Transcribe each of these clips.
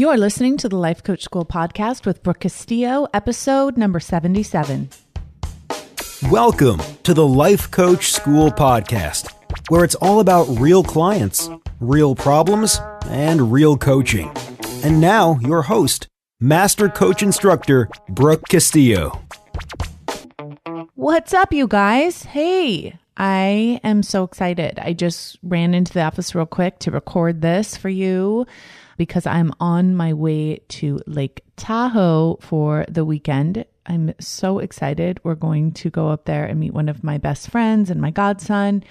You are listening to the Life Coach School podcast with Brooke Castillo, episode number 77. Welcome to the Life Coach School podcast, where it's all about real clients, real problems, and real coaching. And now, your host, Master Coach Instructor Brooke Castillo. What's up, you guys? Hey, I am so excited. I just ran into the office real quick to record this for you because I'm on my way to Lake Tahoe for the weekend. I'm so excited. We're going to go up there and meet one of my best friends and my godson.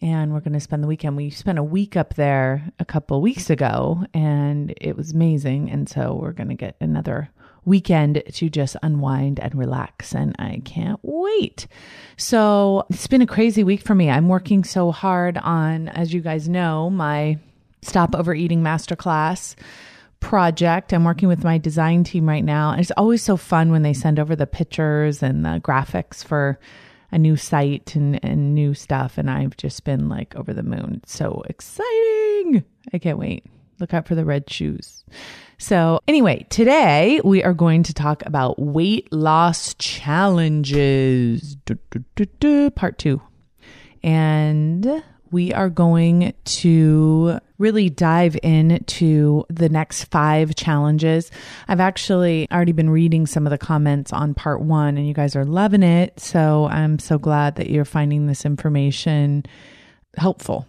And we're going to spend the weekend. We spent a week up there a couple weeks ago and it was amazing. And so we're going to get another weekend to just unwind and relax. And I can't wait. So it's been a crazy week for me. I'm working so hard on, as you guys know, my Stop Overeating Masterclass project. I'm working with my design team right now. And it's always so fun when they send over the pictures and the graphics for a new site and, and new stuff. And I've just been like over the moon. So exciting. I can't wait. Look out for the red shoes. So, anyway, today we are going to talk about weight loss challenges, part two. And we are going to really dive into the next five challenges. I've actually already been reading some of the comments on part one, and you guys are loving it. So I'm so glad that you're finding this information helpful.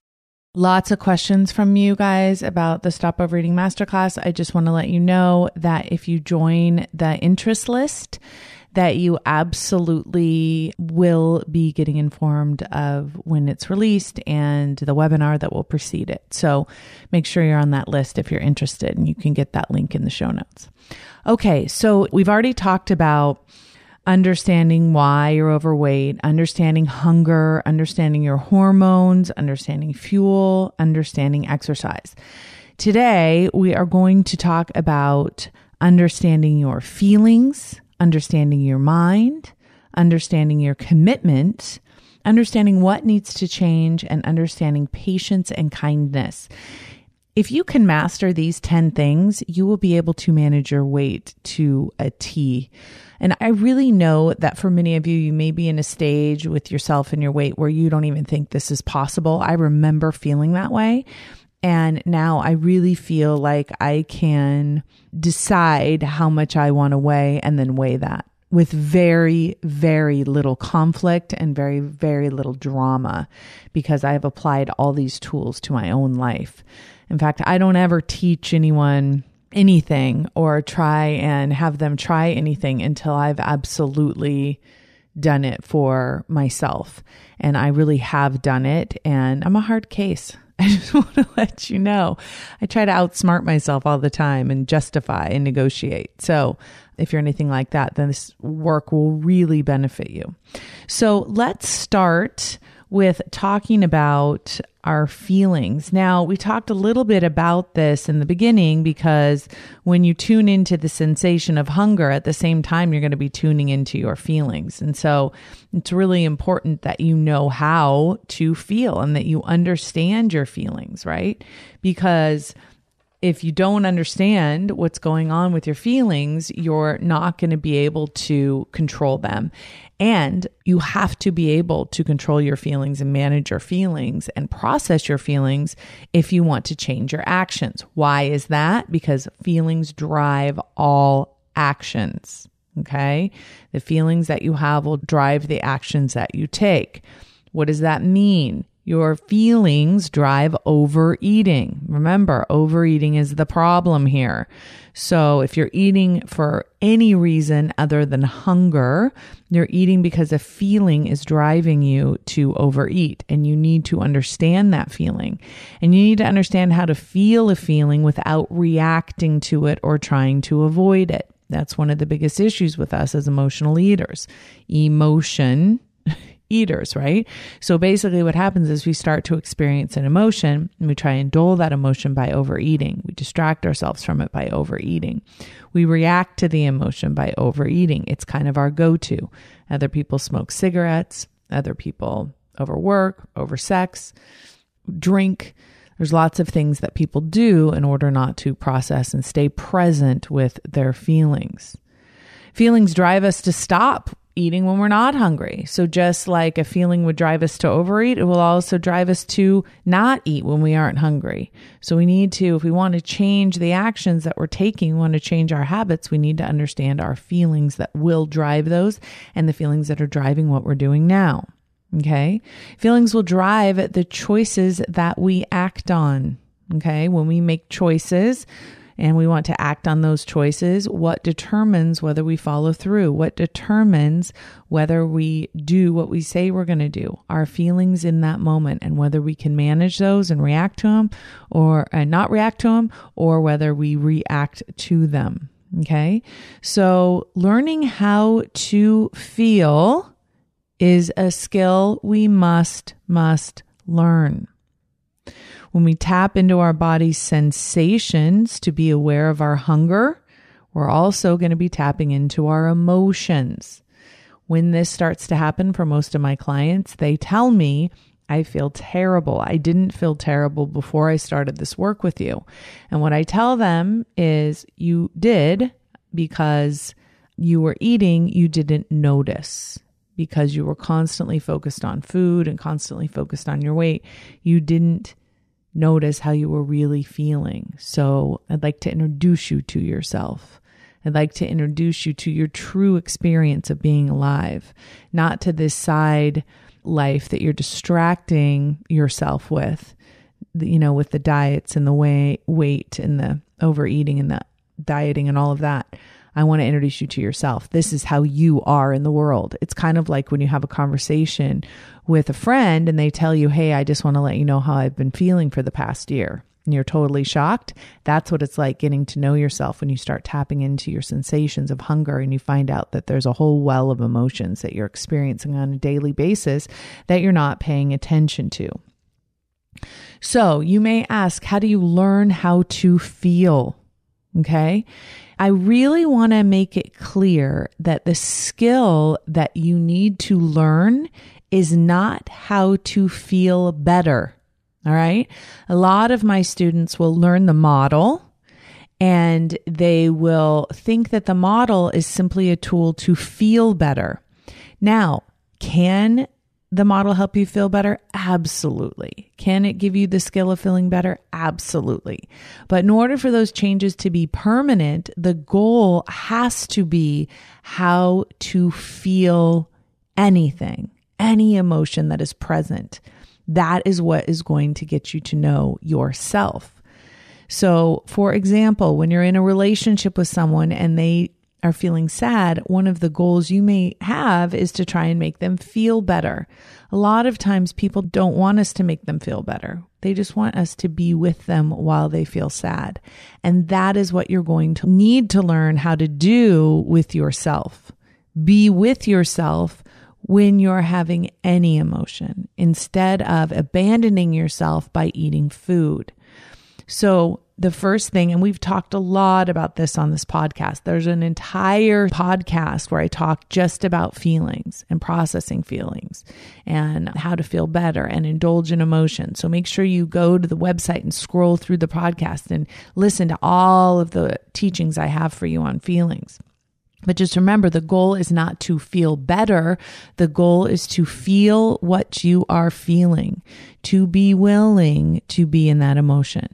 Lots of questions from you guys about the Stop Overeating Masterclass. I just want to let you know that if you join the interest list, that you absolutely will be getting informed of when it's released and the webinar that will precede it. So make sure you're on that list if you're interested, and you can get that link in the show notes. Okay, so we've already talked about understanding why you're overweight, understanding hunger, understanding your hormones, understanding fuel, understanding exercise. Today, we are going to talk about understanding your feelings, understanding your mind, understanding your commitment, understanding what needs to change, and understanding patience and kindness. If you can master these 10 things, you will be able to manage your weight to a T. And I really know that for many of you, you may be in a stage with yourself and your weight where you don't even think this is possible. I remember feeling that way. And now I really feel like I can decide how much I want to weigh and then weigh that with very, very little conflict and very, very little drama because I have applied all these tools to my own life. In fact, I don't ever teach anyone anything or try and have them try anything until I've absolutely done it for myself. And I really have done it. And I'm a hard case. I just want to let you know. I try to outsmart myself all the time and justify and negotiate. So, if you're anything like that, then this work will really benefit you. So, let's start with talking about our feelings. Now, we talked a little bit about this in the beginning because when you tune into the sensation of hunger, at the same time, you're going to be tuning into your feelings. And so it's really important that you know how to feel and that you understand your feelings, right? Because if you don't understand what's going on with your feelings, you're not going to be able to control them. And you have to be able to control your feelings and manage your feelings and process your feelings if you want to change your actions. Why is that? Because feelings drive all actions. Okay. The feelings that you have will drive the actions that you take. What does that mean? Your feelings drive overeating. Remember, overeating is the problem here. So if you're eating for any reason other than hunger, you're eating because a feeling is driving you to overeat and you need to understand that feeling. And you need to understand how to feel a feeling without reacting to it or trying to avoid it. That's one of the biggest issues with us as emotional eaters. Emotion eaters, right? So basically, what happens is we start to experience an emotion and we try and dull that emotion by overeating. We distract ourselves from it by overeating. We react to the emotion by overeating. It's kind of our go to. Other people smoke cigarettes, other people overwork, oversex, drink. There's lots of things that people do in order not to process and stay present with their feelings. Feelings drive us to stop eating when we're not hungry. So just like a feeling would drive us to overeat, it will also drive us to not eat when we aren't hungry. So we need to, if we want to change the actions that we're taking, want to change our habits, we need to understand our feelings that will drive those and the feelings that are driving what we're doing now. Okay. Feelings will drive the choices that we act on. Okay. When we make choices, and we want to act on those choices, what determines whether we follow through? What determines whether we do what we say we're going to do? Our feelings in that moment and whether we can manage those and react to them or and not react to them or whether we react to them. Okay. So learning how to feel is a skill we must, must learn. When we tap into our body's sensations to be aware of our hunger, we're also going to be tapping into our emotions. When this starts to happen for most of my clients, they tell me, I feel terrible. I didn't feel terrible before I started this work with you. And what I tell them is, you did because you were eating, you didn't notice because you were constantly focused on food and constantly focused on your weight. You didn't notice how you were really feeling. So I'd like to introduce you to yourself. I'd like to introduce you to your true experience of being alive, not to this side life that you're distracting yourself with, you know, with the diets and the way, weight and the overeating and the dieting and all of that. I want to introduce you to yourself. This is how you are in the world. It's kind of like when you have a conversation with a friend and they tell you, Hey, I just want to let you know how I've been feeling for the past year. And you're totally shocked. That's what it's like getting to know yourself when you start tapping into your sensations of hunger and you find out that there's a whole well of emotions that you're experiencing on a daily basis that you're not paying attention to. So you may ask, how do you learn how to feel? Okay. I really want to make it clear that the skill that you need to learn is not how to feel better. All right. A lot of my students will learn the model and they will think that the model is simply a tool to feel better. Now, can the model help you feel better? Absolutely. Can it give you the skill of feeling better? Absolutely. But in order for those changes to be permanent, the goal has to be how to feel anything, any emotion that is present. That is what is going to get you to know yourself. So, for example, when you're in a relationship with someone and they are feeling sad, one of the goals you may have is to try and make them feel better. A lot of times people don't want us to make them feel better. They just want us to be with them while they feel sad. And that is what you're going to need to learn how to do with yourself. Be with yourself when you're having any emotion instead of abandoning yourself by eating food. So the first thing, and we've talked a lot about this on this podcast. There's an entire podcast where I talk just about feelings and processing feelings and how to feel better and indulge in emotion. So make sure you go to the website and scroll through the podcast and listen to all of the teachings I have for you on feelings. But just remember, the goal is not to feel better. The goal is to feel what you are feeling, to be willing to be in that emotion.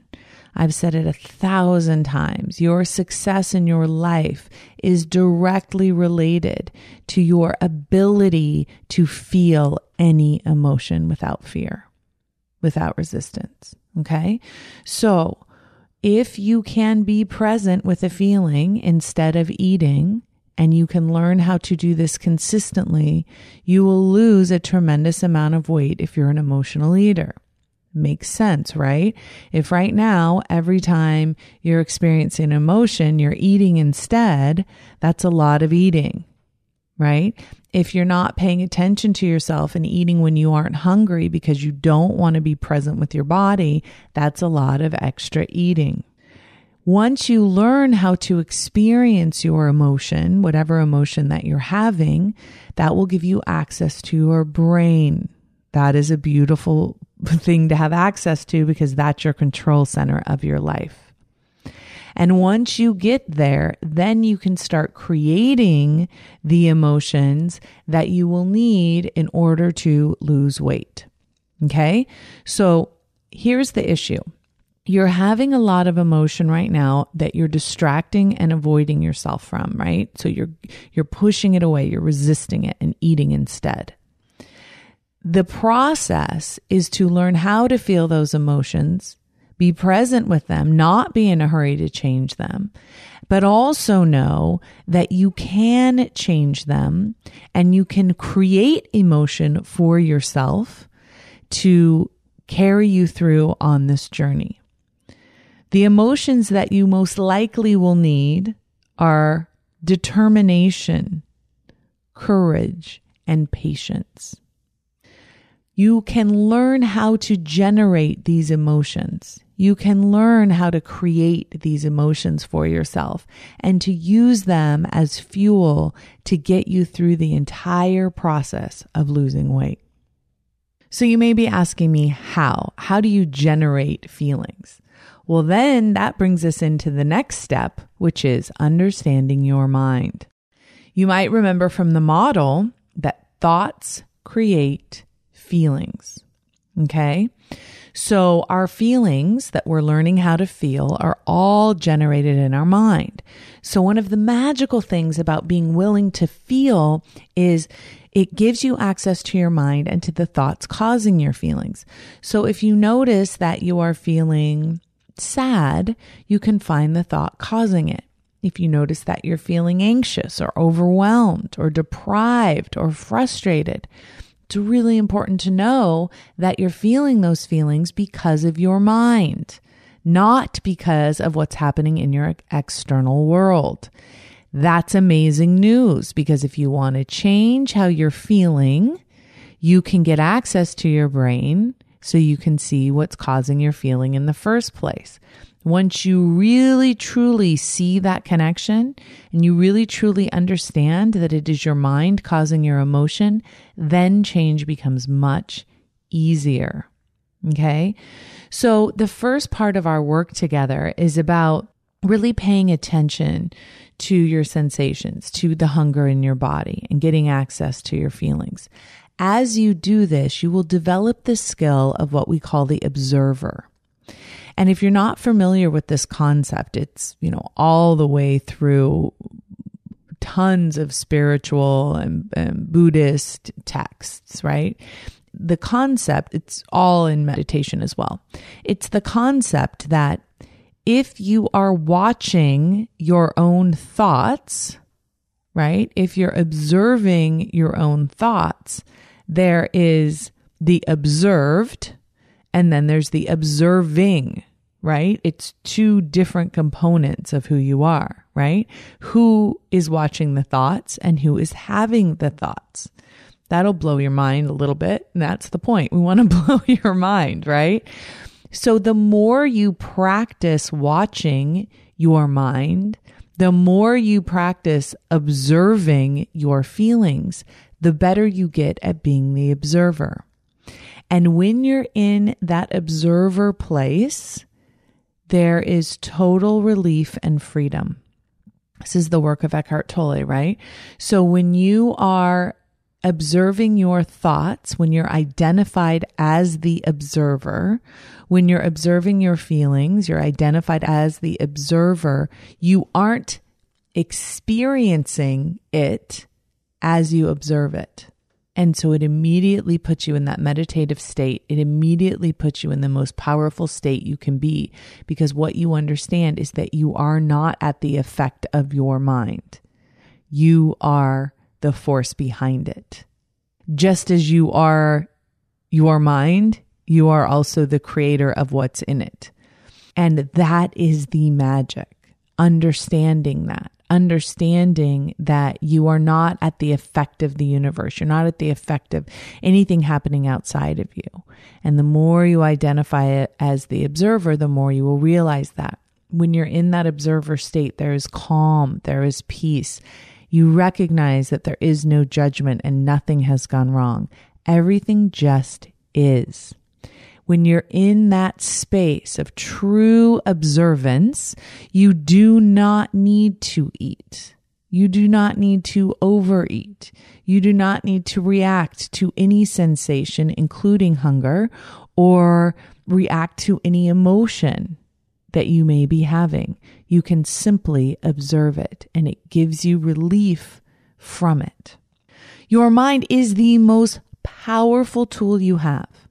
I've said it a thousand times. Your success in your life is directly related to your ability to feel any emotion without fear, without resistance. Okay. So if you can be present with a feeling instead of eating, and you can learn how to do this consistently, you will lose a tremendous amount of weight if you're an emotional eater. Makes sense, right? If right now, every time you're experiencing emotion, you're eating instead, that's a lot of eating, right? If you're not paying attention to yourself and eating when you aren't hungry because you don't want to be present with your body, that's a lot of extra eating. Once you learn how to experience your emotion, whatever emotion that you're having, that will give you access to your brain That is a beautiful thing to have access to because that's your control center of your life. And once you get there, then you can start creating the emotions that you will need in order to lose weight. Okay. So here's the issue. You're having a lot of emotion right now that you're distracting and avoiding yourself from, right? So you're, you're pushing it away. You're resisting it and eating instead. The process is to learn how to feel those emotions, be present with them, not be in a hurry to change them, but also know that you can change them and you can create emotion for yourself to carry you through on this journey. The emotions that you most likely will need are determination, courage, and patience you can learn how to generate these emotions. You can learn how to create these emotions for yourself and to use them as fuel to get you through the entire process of losing weight. So you may be asking me, how? How do you generate feelings? Well, then that brings us into the next step, which is understanding your mind. You might remember from the model that thoughts create feelings. Okay. So our feelings that we're learning how to feel are all generated in our mind. So one of the magical things about being willing to feel is it gives you access to your mind and to the thoughts causing your feelings. So if you notice that you are feeling sad, you can find the thought causing it. If you notice that you're feeling anxious or overwhelmed or deprived or frustrated, it's really important to know that you're feeling those feelings because of your mind, not because of what's happening in your external world. That's amazing news because if you want to change how you're feeling, you can get access to your brain so you can see what's causing your feeling in the first place. Once you really truly see that connection and you really truly understand that it is your mind causing your emotion, then change becomes much easier. Okay. So the first part of our work together is about really paying attention to your sensations, to the hunger in your body and getting access to your feelings. As you do this, you will develop the skill of what we call the observer. And if you're not familiar with this concept, it's, you know, all the way through tons of spiritual and, and Buddhist texts, right? The concept, it's all in meditation as well. It's the concept that if you are watching your own thoughts, right? If you're observing your own thoughts, there is the observed and then there's the observing right? It's two different components of who you are, right? Who is watching the thoughts and who is having the thoughts. That'll blow your mind a little bit. And that's the point. We want to blow your mind, right? So the more you practice watching your mind, the more you practice observing your feelings, the better you get at being the observer. And when you're in that observer place, there is total relief and freedom. This is the work of Eckhart Tolle, right? So when you are observing your thoughts, when you're identified as the observer, when you're observing your feelings, you're identified as the observer, you aren't experiencing it as you observe it. And so it immediately puts you in that meditative state. It immediately puts you in the most powerful state you can be because what you understand is that you are not at the effect of your mind. You are the force behind it. Just as you are your mind, you are also the creator of what's in it. And that is the magic, understanding that understanding that you are not at the effect of the universe. You're not at the effect of anything happening outside of you. And the more you identify it as the observer, the more you will realize that. When you're in that observer state, there is calm, there is peace. You recognize that there is no judgment and nothing has gone wrong. Everything just is. When you're in that space of true observance, you do not need to eat. You do not need to overeat. You do not need to react to any sensation, including hunger, or react to any emotion that you may be having. You can simply observe it and it gives you relief from it. Your mind is the most powerful tool you have.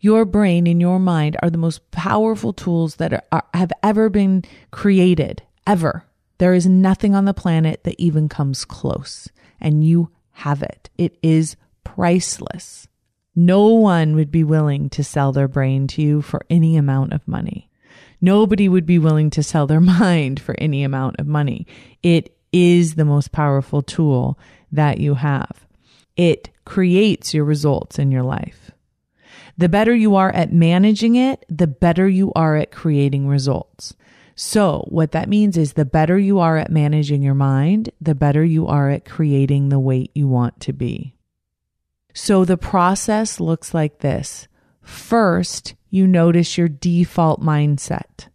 Your brain and your mind are the most powerful tools that are, are, have ever been created, ever. There is nothing on the planet that even comes close, and you have it. It is priceless. No one would be willing to sell their brain to you for any amount of money. Nobody would be willing to sell their mind for any amount of money. It is the most powerful tool that you have. It creates your results in your life. The better you are at managing it, the better you are at creating results. So, what that means is the better you are at managing your mind, the better you are at creating the weight you want to be. So, the process looks like this. First, you notice your default mindset.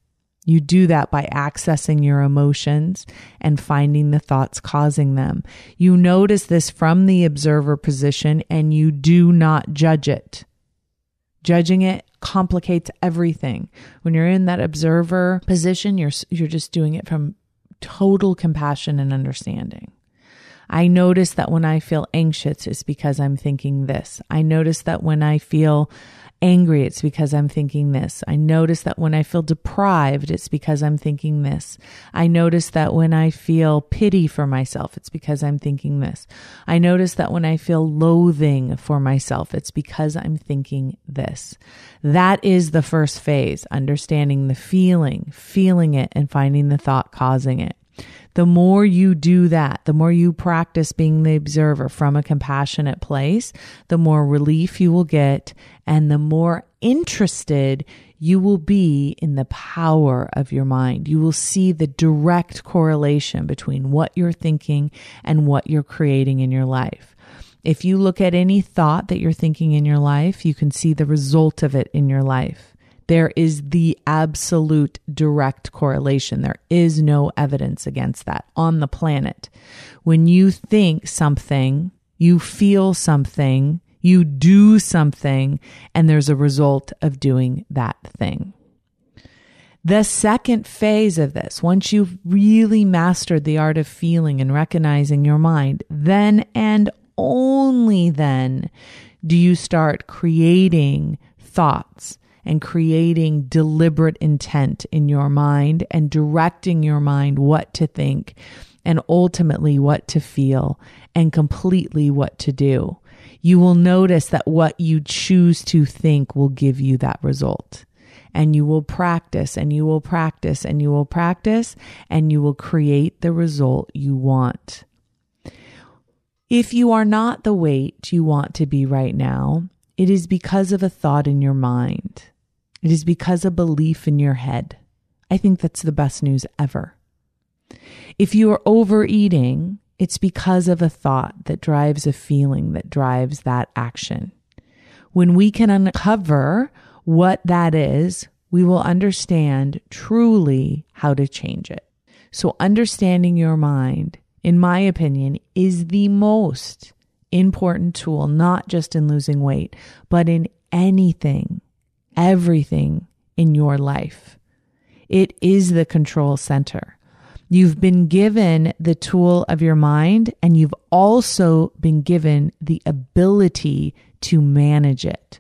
You do that by accessing your emotions and finding the thoughts causing them. You notice this from the observer position and you do not judge it. Judging it complicates everything. When you're in that observer position, you're you're just doing it from total compassion and understanding. I notice that when I feel anxious, it's because I'm thinking this. I notice that when I feel angry, it's because I'm thinking this. I notice that when I feel deprived, it's because I'm thinking this. I notice that when I feel pity for myself, it's because I'm thinking this. I notice that when I feel loathing for myself, it's because I'm thinking this. That is the first phase, understanding the feeling, feeling it, and finding the thought causing it. The more you do that, the more you practice being the observer from a compassionate place, the more relief you will get and the more interested you will be in the power of your mind. You will see the direct correlation between what you're thinking and what you're creating in your life. If you look at any thought that you're thinking in your life, you can see the result of it in your life. There is the absolute direct correlation. There is no evidence against that on the planet. When you think something, you feel something, you do something, and there's a result of doing that thing. The second phase of this, once you've really mastered the art of feeling and recognizing your mind, then and only then do you start creating thoughts and creating deliberate intent in your mind and directing your mind what to think and ultimately what to feel and completely what to do. You will notice that what you choose to think will give you that result. And you will practice and you will practice and you will practice and you will create the result you want. If you are not the weight you want to be right now, it is because of a thought in your mind. It is because of belief in your head. I think that's the best news ever. If you are overeating, it's because of a thought that drives a feeling that drives that action. When we can uncover what that is, we will understand truly how to change it. So, understanding your mind, in my opinion, is the most important tool, not just in losing weight, but in anything everything in your life. It is the control center. You've been given the tool of your mind, and you've also been given the ability to manage it.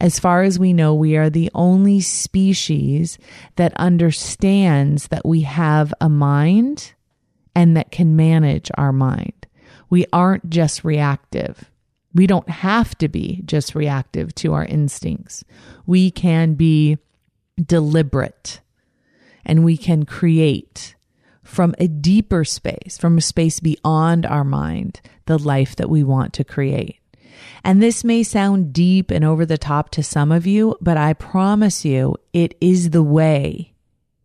As far as we know, we are the only species that understands that we have a mind and that can manage our mind. We aren't just reactive. We don't have to be just reactive to our instincts. We can be deliberate and we can create from a deeper space, from a space beyond our mind, the life that we want to create. And this may sound deep and over the top to some of you, but I promise you it is the way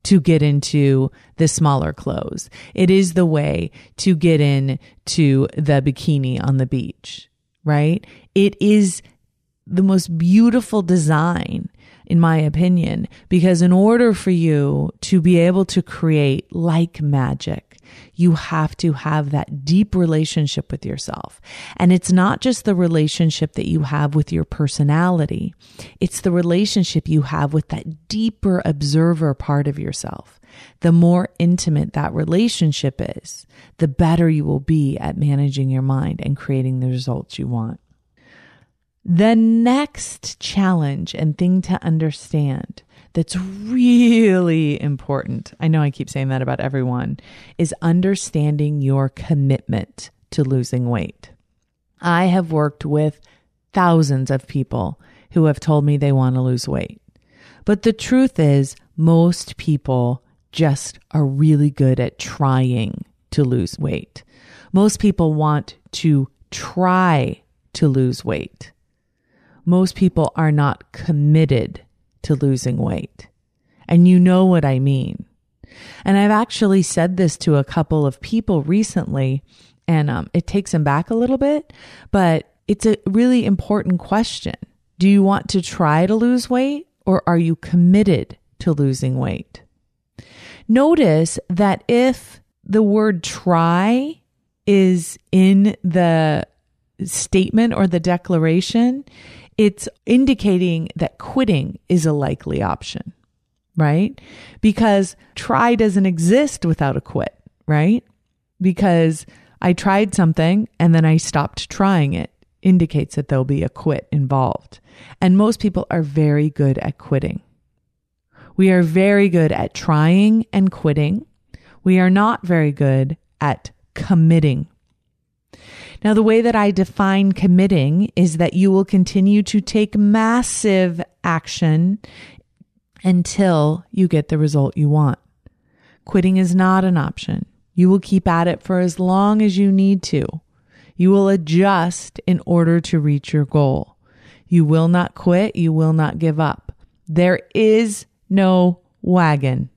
to get into the smaller clothes. It is the way to get into the bikini on the beach right? It is the most beautiful design, in my opinion, because in order for you to be able to create like magic, you have to have that deep relationship with yourself. And it's not just the relationship that you have with your personality. It's the relationship you have with that deeper observer part of yourself. The more intimate that relationship is, the better you will be at managing your mind and creating the results you want. The next challenge and thing to understand that's really important, I know I keep saying that about everyone, is understanding your commitment to losing weight. I have worked with thousands of people who have told me they want to lose weight. But the truth is, most people just are really good at trying to lose weight. Most people want to try to lose weight. Most people are not committed to losing weight. And you know what I mean. And I've actually said this to a couple of people recently, and um, it takes them back a little bit, but it's a really important question. Do you want to try to lose weight or are you committed to losing weight? Notice that if the word try is in the statement or the declaration, it's indicating that quitting is a likely option, right? Because try doesn't exist without a quit, right? Because I tried something and then I stopped trying it indicates that there'll be a quit involved. And most people are very good at quitting. We are very good at trying and quitting. We are not very good at committing now, the way that I define committing is that you will continue to take massive action until you get the result you want. Quitting is not an option. You will keep at it for as long as you need to. You will adjust in order to reach your goal. You will not quit. You will not give up. There is no wagon.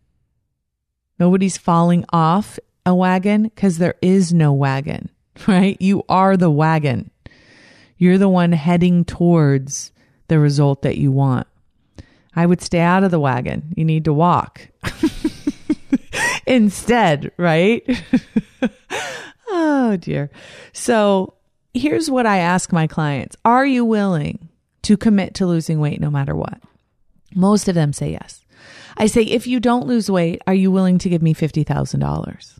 Nobody's falling off a wagon because there is no wagon. right? You are the wagon. You're the one heading towards the result that you want. I would stay out of the wagon. You need to walk instead, right? oh dear. So here's what I ask my clients Are you willing to commit to losing weight no matter what? Most of them say yes. I say, if you don't lose weight, are you willing to give me $50,000?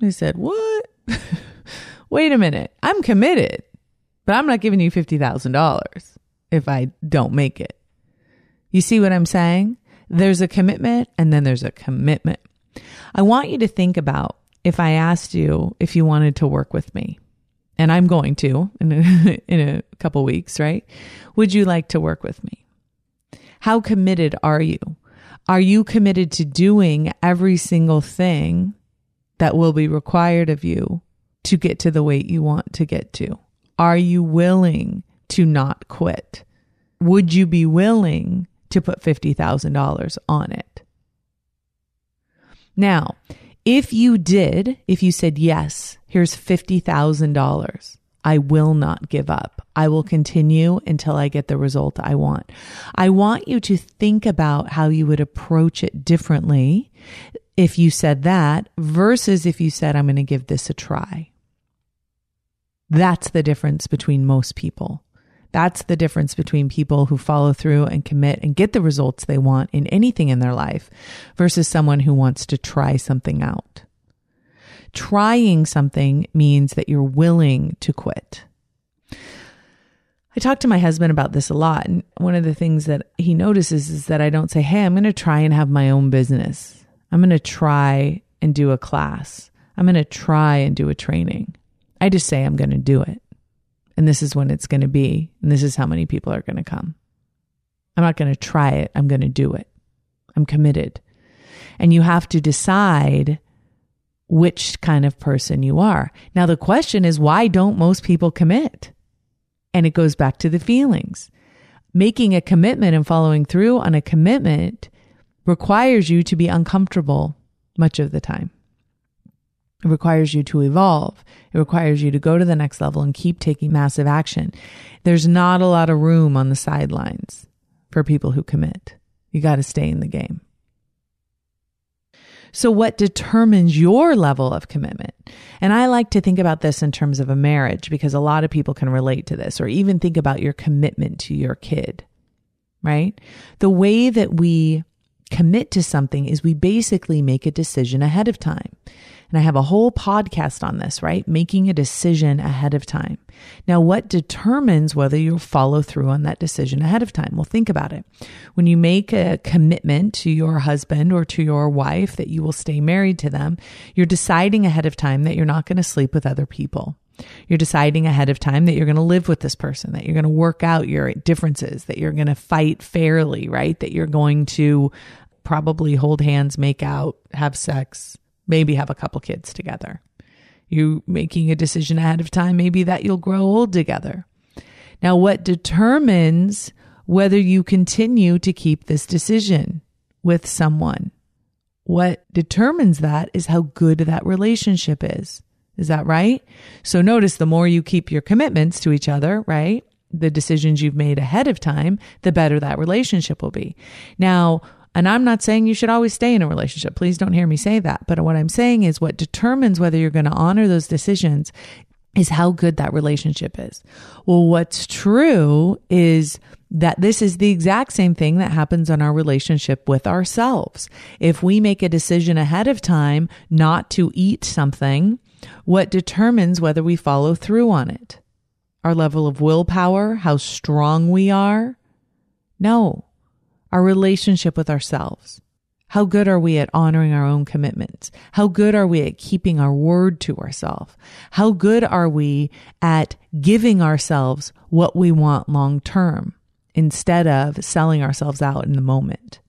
They said, What? Wait a minute. I'm committed, but I'm not giving you $50,000 if I don't make it. You see what I'm saying? There's a commitment and then there's a commitment. I want you to think about if I asked you if you wanted to work with me, and I'm going to in a, in a couple weeks, right? Would you like to work with me? How committed are you? Are you committed to doing every single thing that will be required of you to get to the weight you want to get to? Are you willing to not quit? Would you be willing to put $50,000 on it? Now, if you did, if you said, yes, here's $50,000, I will not give up. I will continue until I get the result I want. I want you to think about how you would approach it differently if you said that versus if you said, I'm going to give this a try. That's the difference between most people. That's the difference between people who follow through and commit and get the results they want in anything in their life versus someone who wants to try something out. Trying something means that you're willing to quit. I talk to my husband about this a lot. And one of the things that he notices is that I don't say, Hey, I'm going to try and have my own business. I'm going to try and do a class. I'm going to try and do a training. I just say I'm going to do it. And this is when it's going to be. And this is how many people are going to come. I'm not going to try it. I'm going to do it. I'm committed. And you have to decide which kind of person you are. Now, the question is, why don't most people commit? And it goes back to the feelings. Making a commitment and following through on a commitment requires you to be uncomfortable much of the time. It requires you to evolve. It requires you to go to the next level and keep taking massive action. There's not a lot of room on the sidelines for people who commit. You got to stay in the game. So, what determines your level of commitment? And I like to think about this in terms of a marriage because a lot of people can relate to this, or even think about your commitment to your kid, right? The way that we commit to something is we basically make a decision ahead of time. And I have a whole podcast on this, right? Making a decision ahead of time. Now, what determines whether you'll follow through on that decision ahead of time? Well, think about it. When you make a commitment to your husband or to your wife that you will stay married to them, you're deciding ahead of time that you're not going to sleep with other people. You're deciding ahead of time that you're going to live with this person, that you're going to work out your differences, that you're going to fight fairly, right? That you're going to probably hold hands, make out, have sex, maybe have a couple kids together. You making a decision ahead of time, maybe that you'll grow old together. Now, what determines whether you continue to keep this decision with someone? What determines that is how good that relationship is. Is that right? So notice the more you keep your commitments to each other, right? The decisions you've made ahead of time, the better that relationship will be. Now, and I'm not saying you should always stay in a relationship. Please don't hear me say that. But what I'm saying is what determines whether you're going to honor those decisions is how good that relationship is. Well, what's true is that this is the exact same thing that happens in our relationship with ourselves. If we make a decision ahead of time not to eat something, what determines whether we follow through on it? Our level of willpower, how strong we are? No our relationship with ourselves. How good are we at honoring our own commitments? How good are we at keeping our word to ourselves? How good are we at giving ourselves what we want long term instead of selling ourselves out in the moment?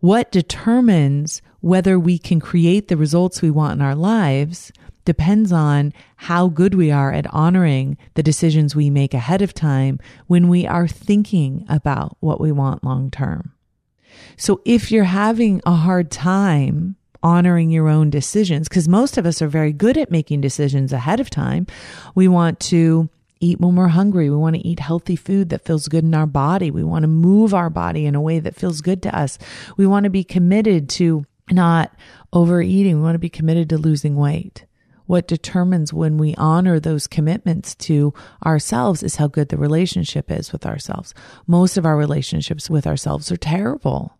What determines whether we can create the results we want in our lives depends on how good we are at honoring the decisions we make ahead of time when we are thinking about what we want long term. So if you're having a hard time honoring your own decisions, because most of us are very good at making decisions ahead of time, we want to eat when we're hungry. We want to eat healthy food that feels good in our body. We want to move our body in a way that feels good to us. We want to be committed to not overeating. We want to be committed to losing weight. What determines when we honor those commitments to ourselves is how good the relationship is with ourselves. Most of our relationships with ourselves are terrible.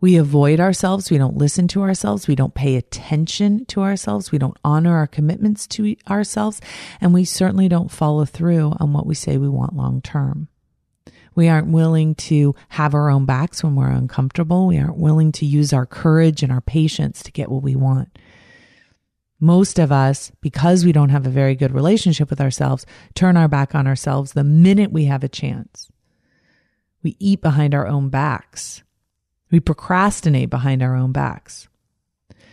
We avoid ourselves. We don't listen to ourselves. We don't pay attention to ourselves. We don't honor our commitments to ourselves. And we certainly don't follow through on what we say we want long term. We aren't willing to have our own backs when we're uncomfortable. We aren't willing to use our courage and our patience to get what we want most of us, because we don't have a very good relationship with ourselves, turn our back on ourselves the minute we have a chance. We eat behind our own backs. We procrastinate behind our own backs.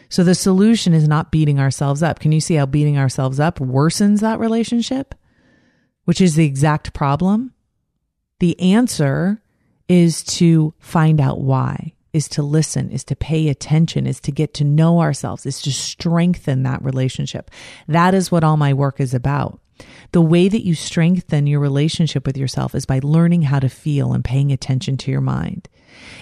So the solution is not beating ourselves up. Can you see how beating ourselves up worsens that relationship? Which is the exact problem. The answer is to find out why is to listen, is to pay attention, is to get to know ourselves, is to strengthen that relationship. That is what all my work is about. The way that you strengthen your relationship with yourself is by learning how to feel and paying attention to your mind.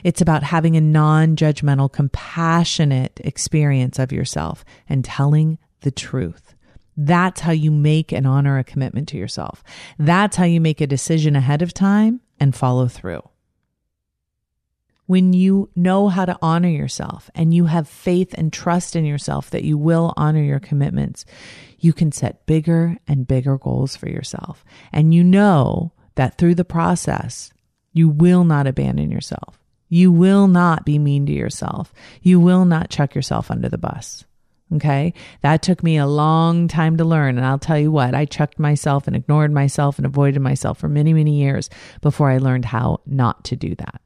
It's about having a non judgmental, compassionate experience of yourself and telling the truth. That's how you make and honor a commitment to yourself. That's how you make a decision ahead of time and follow through when you know how to honor yourself and you have faith and trust in yourself that you will honor your commitments, you can set bigger and bigger goals for yourself. And you know that through the process, you will not abandon yourself. You will not be mean to yourself. You will not chuck yourself under the bus. Okay. That took me a long time to learn. And I'll tell you what, I chucked myself and ignored myself and avoided myself for many, many years before I learned how not to do that.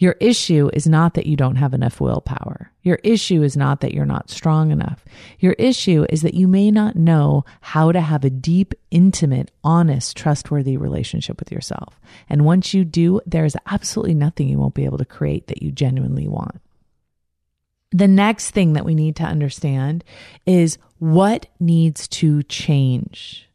Your issue is not that you don't have enough willpower. Your issue is not that you're not strong enough. Your issue is that you may not know how to have a deep, intimate, honest, trustworthy relationship with yourself. And once you do, there is absolutely nothing you won't be able to create that you genuinely want. The next thing that we need to understand is what needs to change.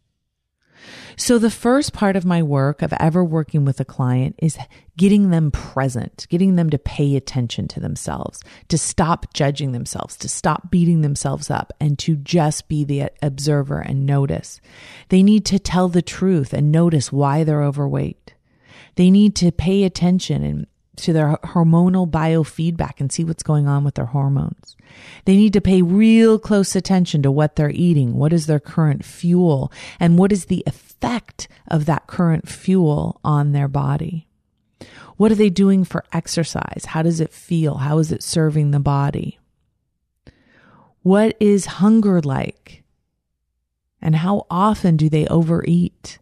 So the first part of my work of ever working with a client is getting them present, getting them to pay attention to themselves, to stop judging themselves, to stop beating themselves up and to just be the observer and notice. They need to tell the truth and notice why they're overweight. They need to pay attention and to their hormonal biofeedback and see what's going on with their hormones. They need to pay real close attention to what they're eating. What is their current fuel and what is the effect of that current fuel on their body? What are they doing for exercise? How does it feel? How is it serving the body? What is hunger like? And how often do they overeat?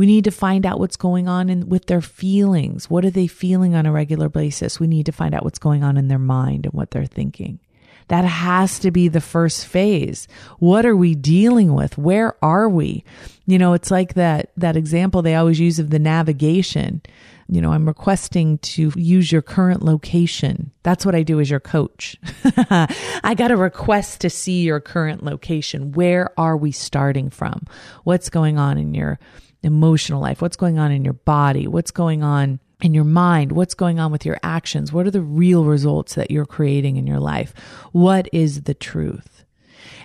We need to find out what's going on in, with their feelings. What are they feeling on a regular basis? We need to find out what's going on in their mind and what they're thinking. That has to be the first phase. What are we dealing with? Where are we? You know, it's like that, that example they always use of the navigation. You know, I'm requesting to use your current location. That's what I do as your coach. I got a request to see your current location. Where are we starting from? What's going on in your emotional life, what's going on in your body, what's going on in your mind, what's going on with your actions, what are the real results that you're creating in your life, what is the truth.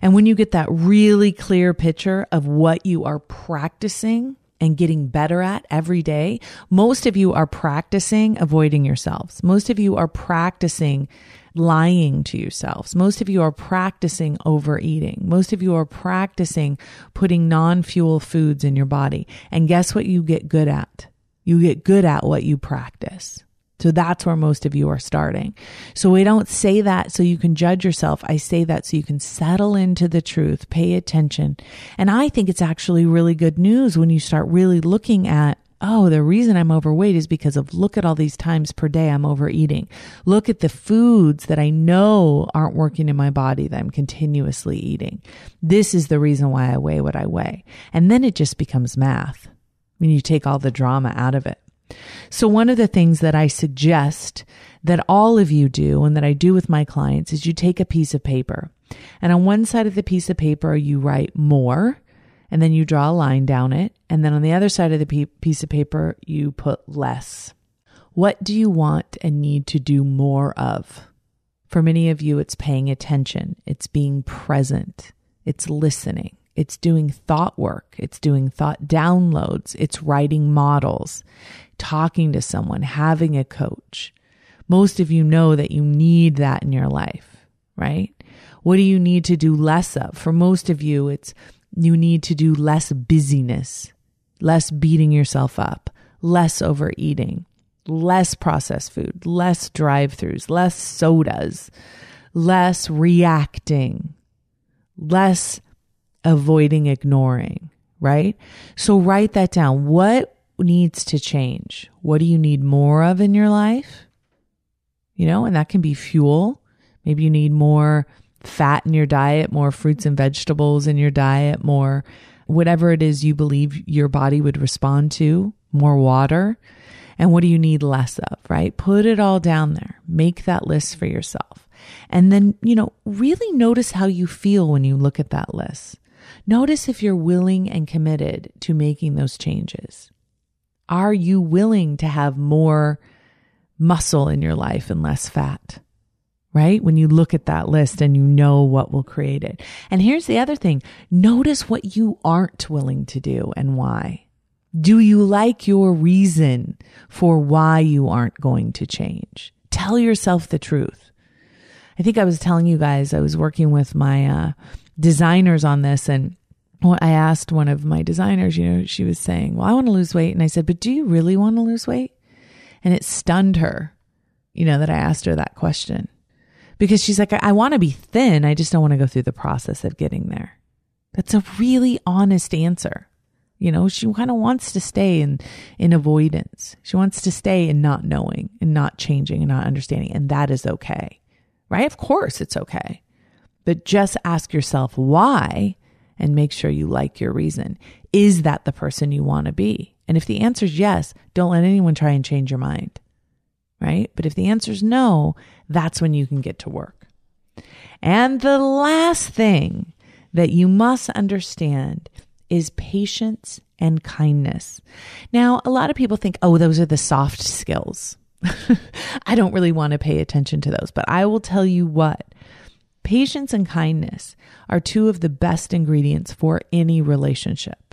And when you get that really clear picture of what you are practicing and getting better at every day, most of you are practicing avoiding yourselves. Most of you are practicing lying to yourselves. Most of you are practicing overeating. Most of you are practicing putting non fuel foods in your body. And guess what you get good at? You get good at what you practice. So that's where most of you are starting. So we don't say that so you can judge yourself. I say that so you can settle into the truth, pay attention. And I think it's actually really good news when you start really looking at oh, the reason I'm overweight is because of look at all these times per day I'm overeating. Look at the foods that I know aren't working in my body that I'm continuously eating. This is the reason why I weigh what I weigh. And then it just becomes math when you take all the drama out of it. So one of the things that I suggest that all of you do and that I do with my clients is you take a piece of paper and on one side of the piece of paper, you write more and then you draw a line down it. And then on the other side of the piece of paper, you put less. What do you want and need to do more of? For many of you, it's paying attention, it's being present, it's listening, it's doing thought work, it's doing thought downloads, it's writing models, talking to someone, having a coach. Most of you know that you need that in your life, right? What do you need to do less of? For most of you, it's you need to do less busyness, less beating yourself up, less overeating, less processed food, less drive throughs, less sodas, less reacting, less avoiding ignoring, right? So write that down. What needs to change? What do you need more of in your life? You know, and that can be fuel. Maybe you need more fat in your diet, more fruits and vegetables in your diet, more whatever it is you believe your body would respond to, more water. And what do you need less of, right? Put it all down there. Make that list for yourself. And then, you know, really notice how you feel when you look at that list. Notice if you're willing and committed to making those changes. Are you willing to have more muscle in your life and less fat? Right? When you look at that list and you know what will create it. And here's the other thing. Notice what you aren't willing to do and why. Do you like your reason for why you aren't going to change? Tell yourself the truth. I think I was telling you guys, I was working with my uh, designers on this and I asked one of my designers, you know, she was saying, well, I want to lose weight. And I said, but do you really want to lose weight? And it stunned her, you know, that I asked her that question because she's like, I, I want to be thin. I just don't want to go through the process of getting there. That's a really honest answer. You know, she kind of wants to stay in, in avoidance. She wants to stay in not knowing and not changing and not understanding. And that is okay, right? Of course it's okay. But just ask yourself why and make sure you like your reason. Is that the person you want to be? And if the answer is yes, don't let anyone try and change your mind. Right? But if the answer is no, that's when you can get to work. And the last thing that you must understand is patience and kindness. Now, a lot of people think, oh, those are the soft skills. I don't really want to pay attention to those, but I will tell you what patience and kindness are two of the best ingredients for any relationship.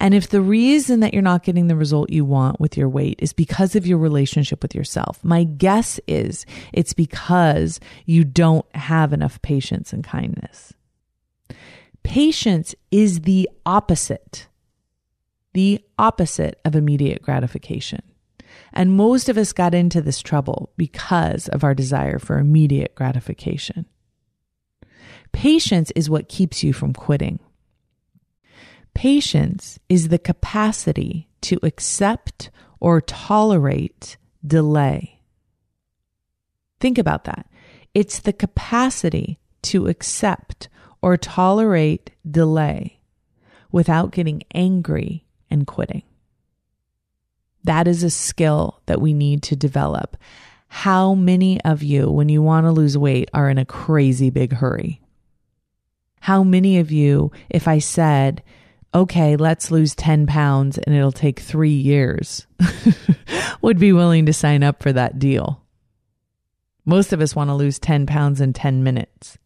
And if the reason that you're not getting the result you want with your weight is because of your relationship with yourself, my guess is it's because you don't have enough patience and kindness. Patience is the opposite, the opposite of immediate gratification. And most of us got into this trouble because of our desire for immediate gratification. Patience is what keeps you from quitting. Patience is the capacity to accept or tolerate delay. Think about that. It's the capacity to accept or tolerate delay without getting angry and quitting. That is a skill that we need to develop. How many of you, when you want to lose weight, are in a crazy big hurry? How many of you, if I said, okay, let's lose 10 pounds and it'll take three years, would be willing to sign up for that deal. Most of us want to lose 10 pounds in 10 minutes,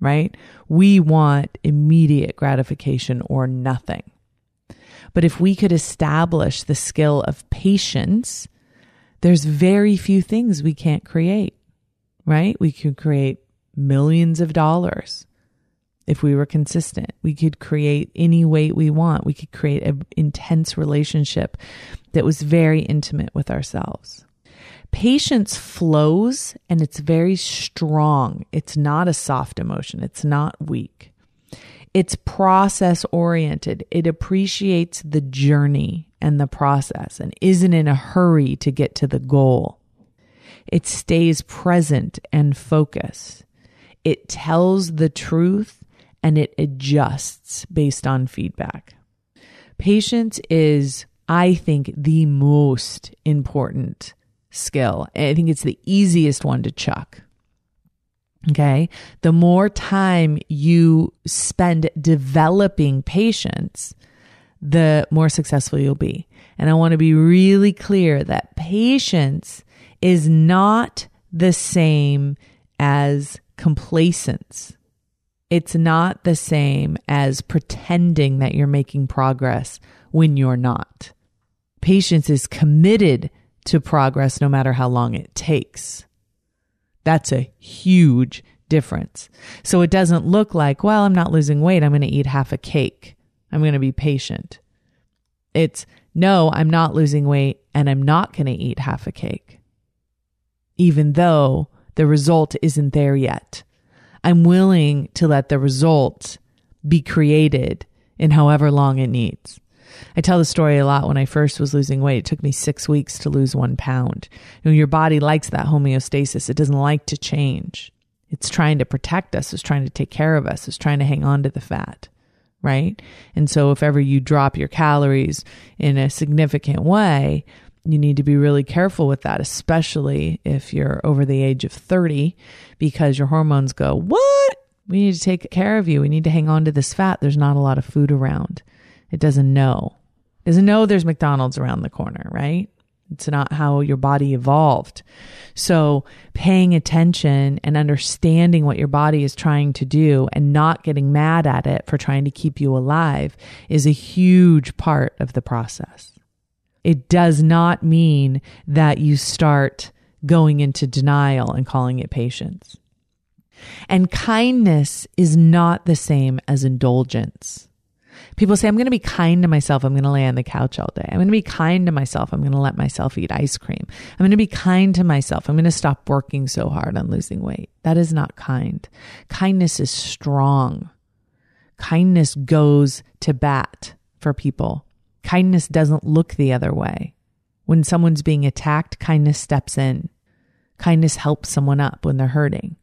right? We want immediate gratification or nothing. But if we could establish the skill of patience, there's very few things we can't create, right? We could create millions of dollars if we were consistent. We could create any weight we want. We could create an intense relationship that was very intimate with ourselves. Patience flows and it's very strong. It's not a soft emotion, it's not weak. It's process oriented. It appreciates the journey and the process and isn't in a hurry to get to the goal. It stays present and focused. It tells the truth and it adjusts based on feedback. Patience is, I think, the most important skill. I think it's the easiest one to chuck. Okay. The more time you spend developing patience, the more successful you'll be. And I want to be really clear that patience is not the same as complacence. It's not the same as pretending that you're making progress when you're not. Patience is committed to progress no matter how long it takes. That's a huge difference. So it doesn't look like, well, I'm not losing weight. I'm going to eat half a cake. I'm going to be patient. It's no, I'm not losing weight and I'm not going to eat half a cake, even though the result isn't there yet. I'm willing to let the result be created in however long it needs. I tell the story a lot when I first was losing weight. It took me six weeks to lose one pound. You know, your body likes that homeostasis. It doesn't like to change. It's trying to protect us. It's trying to take care of us. It's trying to hang on to the fat. Right. And so if ever you drop your calories in a significant way, you need to be really careful with that, especially if you're over the age of 30, because your hormones go, What? We need to take care of you. We need to hang on to this fat. There's not a lot of food around. It doesn't know. It doesn't know there's McDonald's around the corner, right? It's not how your body evolved. So, paying attention and understanding what your body is trying to do and not getting mad at it for trying to keep you alive is a huge part of the process. It does not mean that you start going into denial and calling it patience. And kindness is not the same as indulgence. People say, I'm going to be kind to myself. I'm going to lay on the couch all day. I'm going to be kind to myself. I'm going to let myself eat ice cream. I'm going to be kind to myself. I'm going to stop working so hard on losing weight. That is not kind. Kindness is strong. Kindness goes to bat for people. Kindness doesn't look the other way. When someone's being attacked, kindness steps in. Kindness helps someone up when they're hurting.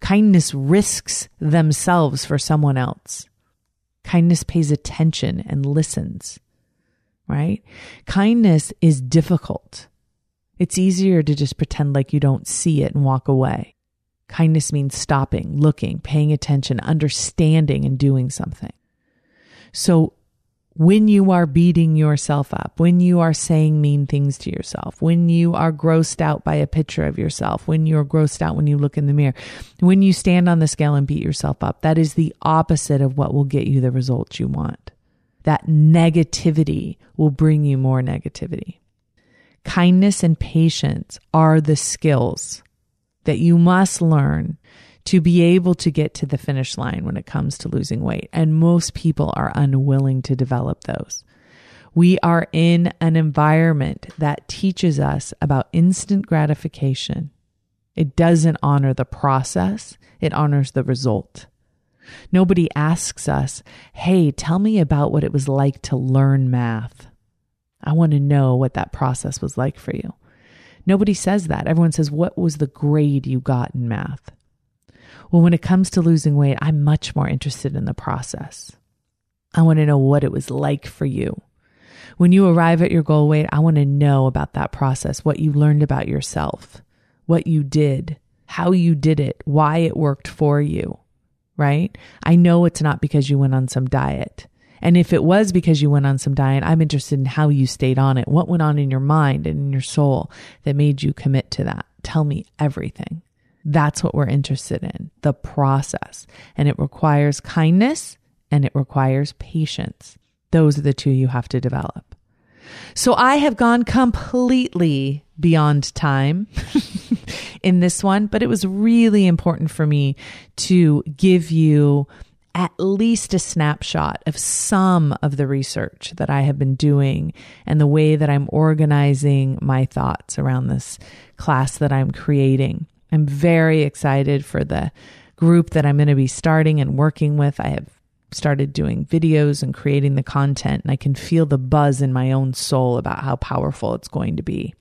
Kindness risks themselves for someone else. Kindness pays attention and listens, right? Kindness is difficult. It's easier to just pretend like you don't see it and walk away. Kindness means stopping, looking, paying attention, understanding, and doing something. So when you are beating yourself up, when you are saying mean things to yourself, when you are grossed out by a picture of yourself, when you're grossed out when you look in the mirror, when you stand on the scale and beat yourself up, that is the opposite of what will get you the results you want. That negativity will bring you more negativity. Kindness and patience are the skills that you must learn to be able to get to the finish line when it comes to losing weight. And most people are unwilling to develop those. We are in an environment that teaches us about instant gratification. It doesn't honor the process, it honors the result. Nobody asks us, hey, tell me about what it was like to learn math. I want to know what that process was like for you. Nobody says that. Everyone says, what was the grade you got in math? Well, when it comes to losing weight, I'm much more interested in the process. I want to know what it was like for you. When you arrive at your goal weight, I want to know about that process, what you learned about yourself, what you did, how you did it, why it worked for you, right? I know it's not because you went on some diet. And if it was because you went on some diet, I'm interested in how you stayed on it. What went on in your mind and in your soul that made you commit to that? Tell me everything. That's what we're interested in the process. And it requires kindness and it requires patience. Those are the two you have to develop. So I have gone completely beyond time in this one, but it was really important for me to give you at least a snapshot of some of the research that I have been doing and the way that I'm organizing my thoughts around this class that I'm creating. I'm very excited for the group that I'm going to be starting and working with. I have started doing videos and creating the content, and I can feel the buzz in my own soul about how powerful it's going to be.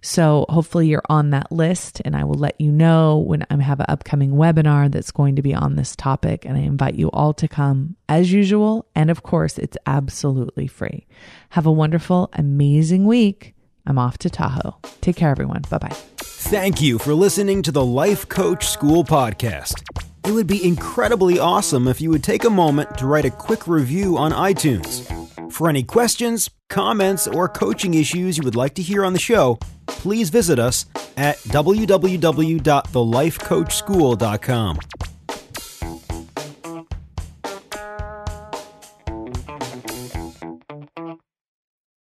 So hopefully you're on that list and I will let you know when I have an upcoming webinar that's going to be on this topic and I invite you all to come as usual. And of course, it's absolutely free. Have a wonderful, amazing week. I'm off to Tahoe. Take care, everyone. Bye bye. Thank you for listening to the Life Coach School podcast. It would be incredibly awesome if you would take a moment to write a quick review on iTunes. For any questions, comments, or coaching issues you would like to hear on the show, please visit us at www.thelifecoachschool.com.